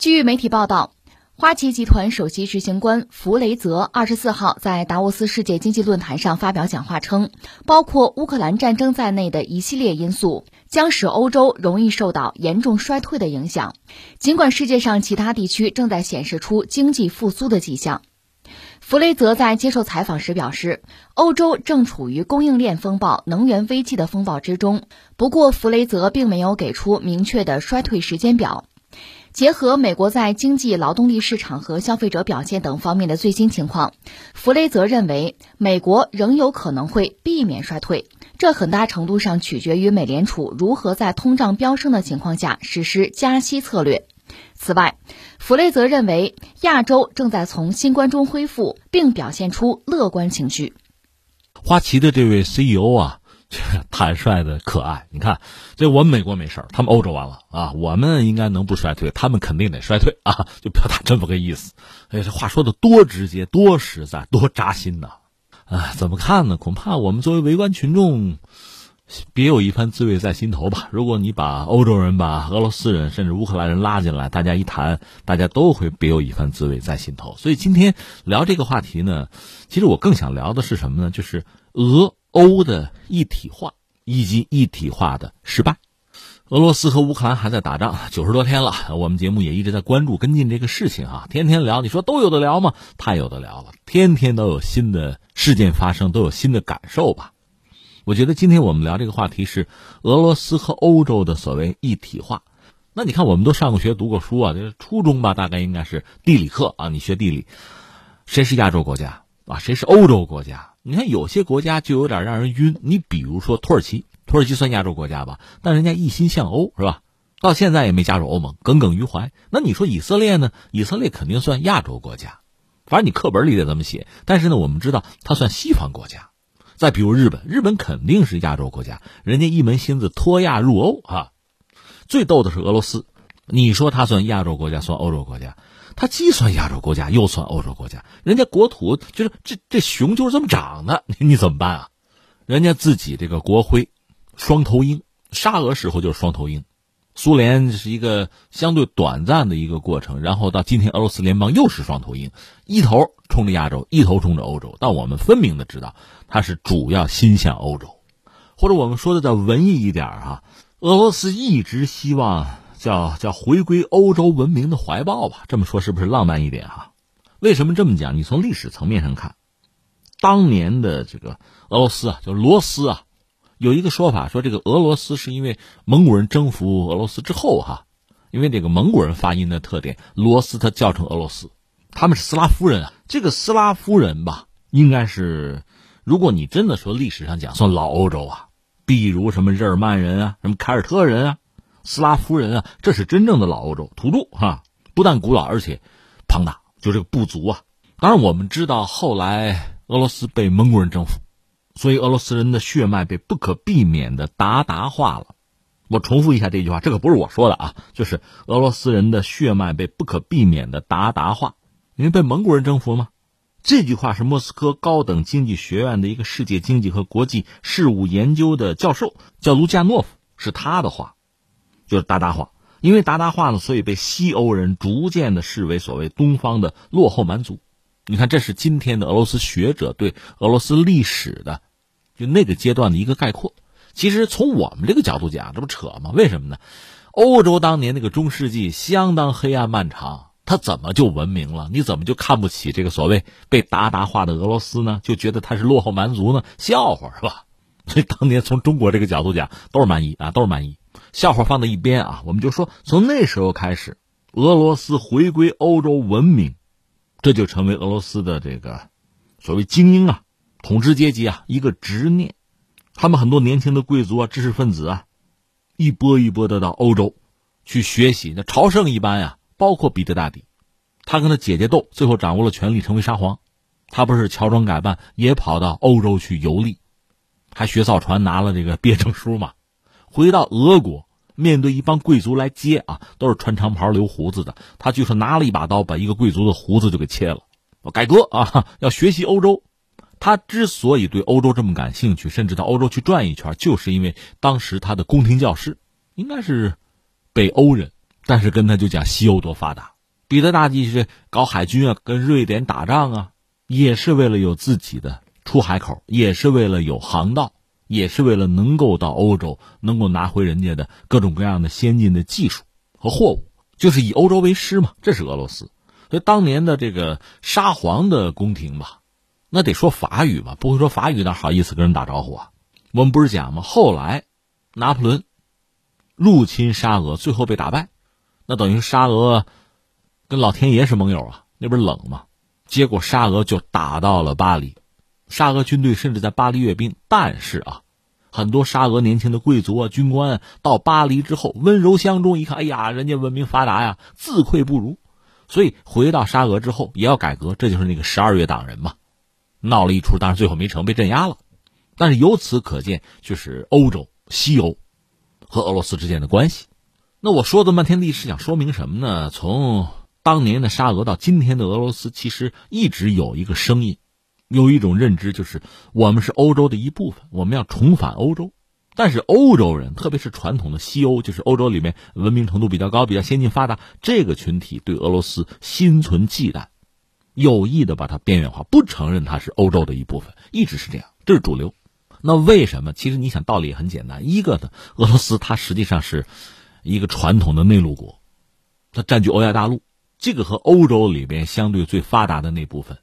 据媒体报道，花旗集团首席执行官弗雷泽二十四号在达沃斯世界经济论坛上发表讲话称，包括乌克兰战争在内的一系列因素将使欧洲容易受到严重衰退的影响。尽管世界上其他地区正在显示出经济复苏的迹象，弗雷泽在接受采访时表示，欧洲正处于供应链风暴、能源危机的风暴之中。不过，弗雷泽并没有给出明确的衰退时间表。结合美国在经济、劳动力市场和消费者表现等方面的最新情况，弗雷泽认为，美国仍有可能会避免衰退，这很大程度上取决于美联储如何在通胀飙升的情况下实施加息策略。此外，弗雷泽认为，亚洲正在从新冠中恢复，并表现出乐观情绪。花旗的这位 CEO 啊。坦率的可爱，你看，这我们美国没事他们欧洲完了啊，我们应该能不衰退，他们肯定得衰退啊，就表达这么个意思。哎，这话说的多直接，多实在，多扎心呐！哎，怎么看呢？恐怕我们作为围观群众，别有一番滋味在心头吧。如果你把欧洲人、把俄罗斯人，甚至乌克兰人拉进来，大家一谈，大家都会别有一番滋味在心头。所以今天聊这个话题呢，其实我更想聊的是什么呢？就是俄。欧的一体化以及一体化的失败，俄罗斯和乌克兰还在打仗，九十多天了。我们节目也一直在关注跟进这个事情啊，天天聊。你说都有的聊吗？太有的聊了，天天都有新的事件发生，都有新的感受吧。我觉得今天我们聊这个话题是俄罗斯和欧洲的所谓一体化。那你看，我们都上过学、读过书啊，这初中吧，大概应该是地理课啊。你学地理，谁是亚洲国家啊？谁是欧洲国家？你看，有些国家就有点让人晕。你比如说土耳其，土耳其算亚洲国家吧，但人家一心向欧，是吧？到现在也没加入欧盟，耿耿于怀。那你说以色列呢？以色列肯定算亚洲国家，反正你课本里得这么写。但是呢，我们知道它算西方国家。再比如日本，日本肯定是亚洲国家，人家一门心思脱亚入欧啊。最逗的是俄罗斯，你说它算亚洲国家，算欧洲国家？它既算亚洲国家，又算欧洲国家。人家国土就是这这熊就是这么长的，你你怎么办啊？人家自己这个国徽，双头鹰，沙俄时候就是双头鹰，苏联是一个相对短暂的一个过程，然后到今天俄罗斯联邦又是双头鹰，一头冲着亚洲，一头冲着欧洲。但我们分明的知道，它是主要心向欧洲，或者我们说的再文艺一点啊，俄罗斯一直希望。叫叫回归欧洲文明的怀抱吧，这么说是不是浪漫一点哈？为什么这么讲？你从历史层面上看，当年的这个俄罗斯啊，就罗斯啊，有一个说法说，这个俄罗斯是因为蒙古人征服俄罗斯之后哈，因为这个蒙古人发音的特点，罗斯他叫成俄罗斯，他们是斯拉夫人啊。这个斯拉夫人吧，应该是，如果你真的说历史上讲算老欧洲啊，比如什么日耳曼人啊，什么凯尔特人啊。斯拉夫人啊，这是真正的老欧洲土著哈，不但古老，而且庞大，就这个部族啊。当然，我们知道后来俄罗斯被蒙古人征服，所以俄罗斯人的血脉被不可避免的鞑靼化了。我重复一下这句话，这可不是我说的啊，就是俄罗斯人的血脉被不可避免的鞑靼化，因为被蒙古人征服吗？这句话是莫斯科高等经济学院的一个世界经济和国际事务研究的教授，叫卢加诺夫，是他的话。就是鞑靼话，因为鞑靼话呢，所以被西欧人逐渐的视为所谓东方的落后蛮族。你看，这是今天的俄罗斯学者对俄罗斯历史的，就那个阶段的一个概括。其实从我们这个角度讲，这不扯吗？为什么呢？欧洲当年那个中世纪相当黑暗漫长，他怎么就文明了？你怎么就看不起这个所谓被鞑靼化的俄罗斯呢？就觉得他是落后蛮族呢？笑话是吧？所以当年从中国这个角度讲，都是蛮夷啊，都是蛮夷。笑话放在一边啊，我们就说从那时候开始，俄罗斯回归欧洲文明，这就成为俄罗斯的这个所谓精英啊、统治阶级啊一个执念。他们很多年轻的贵族啊、知识分子啊，一波一波的到欧洲去学习，那朝圣一般呀。包括彼得大帝，他跟他姐姐斗，最后掌握了权力，成为沙皇。他不是乔装改扮，也跑到欧洲去游历，还学造船，拿了这个毕业证书嘛。回到俄国，面对一帮贵族来接啊，都是穿长袍、留胡子的。他据说拿了一把刀，把一个贵族的胡子就给切了。改革啊，要学习欧洲。他之所以对欧洲这么感兴趣，甚至到欧洲去转一圈，就是因为当时他的宫廷教师应该是北欧人，但是跟他就讲西欧多发达，彼得大帝是搞海军啊，跟瑞典打仗啊，也是为了有自己的出海口，也是为了有航道，也是为了能够到欧洲，能够拿回人家的各种各样的先进的技术和货物，就是以欧洲为师嘛。这是俄罗斯，所以当年的这个沙皇的宫廷吧，那得说法语吧，不会说法语哪好意思跟人打招呼啊？我们不是讲吗？后来拿破仑入侵沙俄，最后被打败。那等于沙俄跟老天爷是盟友啊，那边冷嘛，结果沙俄就打到了巴黎，沙俄军队甚至在巴黎阅兵。但是啊，很多沙俄年轻的贵族啊、军官到巴黎之后，温柔乡中一看，哎呀，人家文明发达呀，自愧不如，所以回到沙俄之后也要改革，这就是那个十二月党人嘛，闹了一出，但是最后没成，被镇压了。但是由此可见，就是欧洲、西欧和俄罗斯之间的关系。那我说这么半天历史，想说明什么呢？从当年的沙俄到今天的俄罗斯，其实一直有一个声音，有一种认知，就是我们是欧洲的一部分，我们要重返欧洲。但是欧洲人，特别是传统的西欧，就是欧洲里面文明程度比较高、比较先进发达这个群体，对俄罗斯心存忌惮，有意的把它边缘化，不承认它是欧洲的一部分，一直是这样，这是主流。那为什么？其实你想，道理也很简单，一个呢，俄罗斯它实际上是。一个传统的内陆国，它占据欧亚大陆，这个和欧洲里边相对最发达的那部分，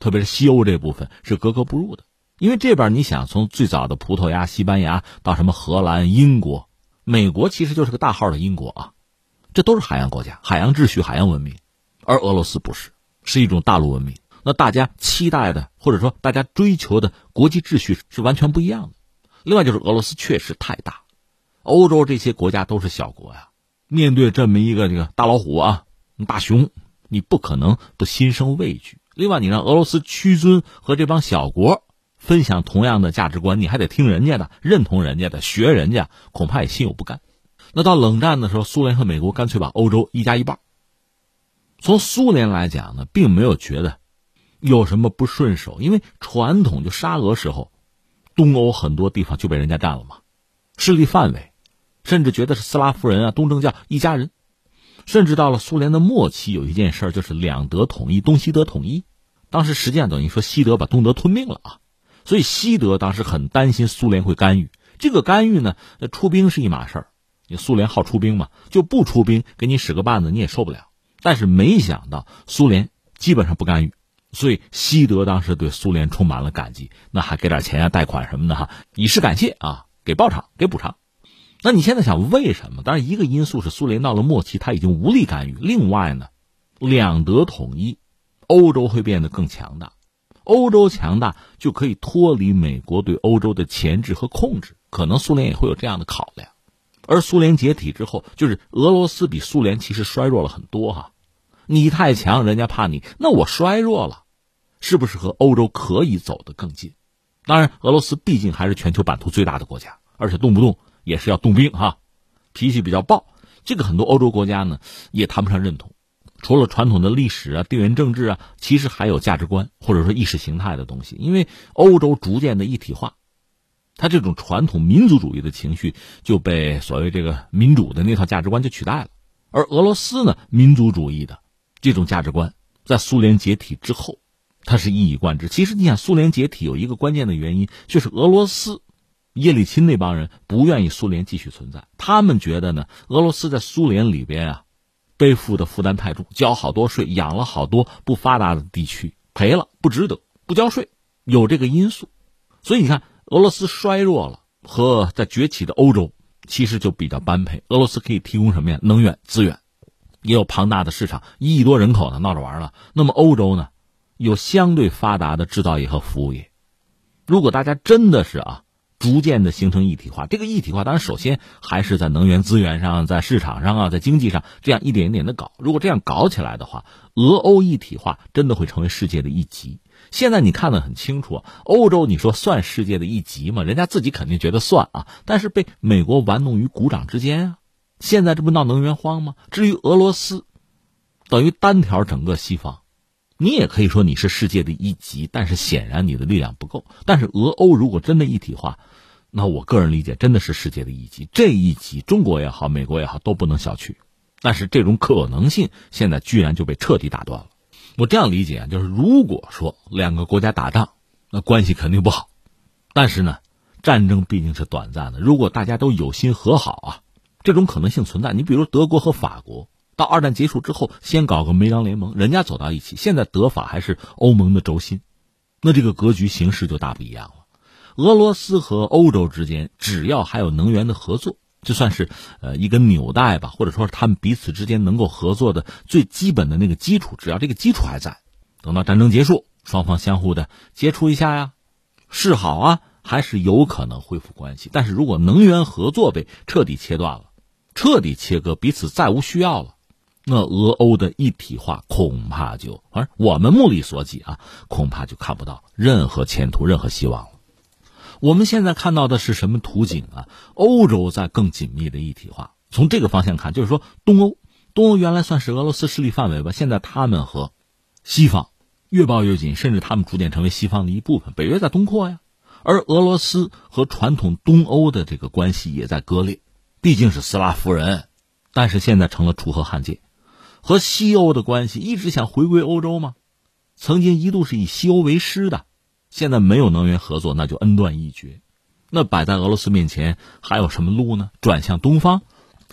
特别是西欧这部分是格格不入的。因为这边你想，从最早的葡萄牙、西班牙到什么荷兰、英国、美国，其实就是个大号的英国啊，这都是海洋国家，海洋秩序、海洋文明，而俄罗斯不是，是一种大陆文明。那大家期待的，或者说大家追求的国际秩序是完全不一样的。另外就是俄罗斯确实太大。欧洲这些国家都是小国呀，面对这么一个这个大老虎啊，大熊，你不可能不心生畏惧。另外，你让俄罗斯屈尊和这帮小国分享同样的价值观，你还得听人家的，认同人家的，学人家，恐怕也心有不甘。那到冷战的时候，苏联和美国干脆把欧洲一加一半。从苏联来讲呢，并没有觉得有什么不顺手，因为传统就沙俄时候，东欧很多地方就被人家占了嘛，势力范围。甚至觉得是斯拉夫人啊，东正教一家人。甚至到了苏联的末期，有一件事就是两德统一，东西德统一。当时实际上等于说西德把东德吞并了啊，所以西德当时很担心苏联会干预。这个干预呢，出兵是一码事儿，你苏联好出兵嘛，就不出兵给你使个绊子你也受不了。但是没想到苏联基本上不干预，所以西德当时对苏联充满了感激，那还给点钱啊、贷款什么的哈，以示感谢啊，给报偿、给补偿。那你现在想为什么？当然，一个因素是苏联到了末期，他已经无力干预。另外呢，两德统一，欧洲会变得更强大。欧洲强大就可以脱离美国对欧洲的钳制和控制。可能苏联也会有这样的考量。而苏联解体之后，就是俄罗斯比苏联其实衰弱了很多哈。你太强，人家怕你，那我衰弱了，是不是和欧洲可以走得更近？当然，俄罗斯毕竟还是全球版图最大的国家，而且动不动。也是要动兵哈，脾气比较暴，这个很多欧洲国家呢也谈不上认同。除了传统的历史啊、地缘政治啊，其实还有价值观或者说意识形态的东西。因为欧洲逐渐的一体化，它这种传统民族主义的情绪就被所谓这个民主的那套价值观就取代了。而俄罗斯呢，民族主义的这种价值观在苏联解体之后，它是一以贯之。其实你想，苏联解体有一个关键的原因，就是俄罗斯。叶利钦那帮人不愿意苏联继续存在，他们觉得呢，俄罗斯在苏联里边啊，背负的负担太重，交好多税，养了好多不发达的地区，赔了不值得，不交税，有这个因素。所以你看，俄罗斯衰弱了，和在崛起的欧洲其实就比较般配。俄罗斯可以提供什么呀？能源资源，也有庞大的市场，一亿多人口呢，闹着玩了。那么欧洲呢，有相对发达的制造业和服务业。如果大家真的是啊。逐渐的形成一体化，这个一体化当然首先还是在能源资源上、在市场上啊、在经济上这样一点一点的搞。如果这样搞起来的话，俄欧一体化真的会成为世界的一极。现在你看得很清楚啊，欧洲你说算世界的一极吗？人家自己肯定觉得算啊，但是被美国玩弄于股掌之间啊。现在这不闹能源荒吗？至于俄罗斯，等于单挑整个西方。你也可以说你是世界的一极，但是显然你的力量不够。但是俄欧如果真的一体化，那我个人理解真的是世界的一极。这一极，中国也好，美国也好，都不能小觑。但是这种可能性现在居然就被彻底打断了。我这样理解啊，就是如果说两个国家打仗，那关系肯定不好。但是呢，战争毕竟是短暂的，如果大家都有心和好啊，这种可能性存在。你比如德国和法国，到二战结束之后，先搞个煤钢联盟，人家走到一起，现在德法还是欧盟的轴心，那这个格局形势就大不一样了。俄罗斯和欧洲之间，只要还有能源的合作，就算是呃一个纽带吧，或者说是他们彼此之间能够合作的最基本的那个基础，只要这个基础还在，等到战争结束，双方相互的接触一下呀，示好啊，还是有可能恢复关系。但是如果能源合作被彻底切断了，彻底切割，彼此再无需要了，那俄欧的一体化恐怕就，而我们目力所及啊，恐怕就看不到任何前途、任何希望了。我们现在看到的是什么图景啊？欧洲在更紧密的一体化。从这个方向看，就是说东欧，东欧原来算是俄罗斯势力范围吧，现在他们和西方越抱越紧，甚至他们逐渐成为西方的一部分。北约在东扩呀，而俄罗斯和传统东欧的这个关系也在割裂。毕竟是斯拉夫人，但是现在成了楚河汉界，和西欧的关系一直想回归欧洲吗？曾经一度是以西欧为师的。现在没有能源合作，那就恩断义绝。那摆在俄罗斯面前还有什么路呢？转向东方，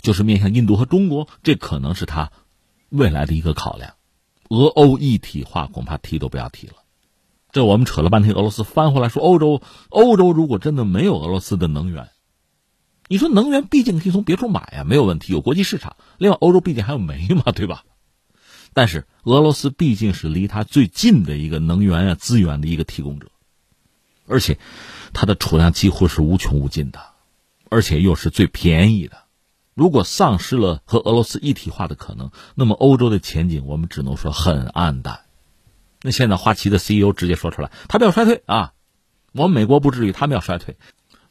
就是面向印度和中国，这可能是他未来的一个考量。俄欧一体化恐怕提都不要提了。这我们扯了半天，俄罗斯翻回来说，欧洲，欧洲如果真的没有俄罗斯的能源，你说能源毕竟可以从别处买呀，没有问题，有国际市场。另外，欧洲毕竟还有煤嘛，对吧？但是俄罗斯毕竟是离它最近的一个能源啊资源的一个提供者，而且它的储量几乎是无穷无尽的，而且又是最便宜的。如果丧失了和俄罗斯一体化的可能，那么欧洲的前景我们只能说很暗淡。那现在花旗的 CEO 直接说出来，他们要衰退啊！我们美国不至于，他们要衰退。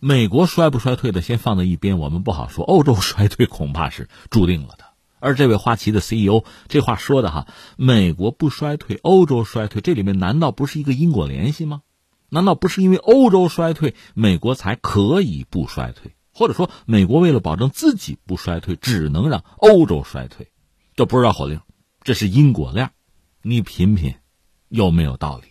美国衰不衰退的先放在一边，我们不好说。欧洲衰退恐怕是注定了的。而这位花旗的 CEO 这话说的哈，美国不衰退，欧洲衰退，这里面难道不是一个因果联系吗？难道不是因为欧洲衰退，美国才可以不衰退？或者说，美国为了保证自己不衰退，只能让欧洲衰退？这不是绕口令，这是因果链，你品品有没有道理？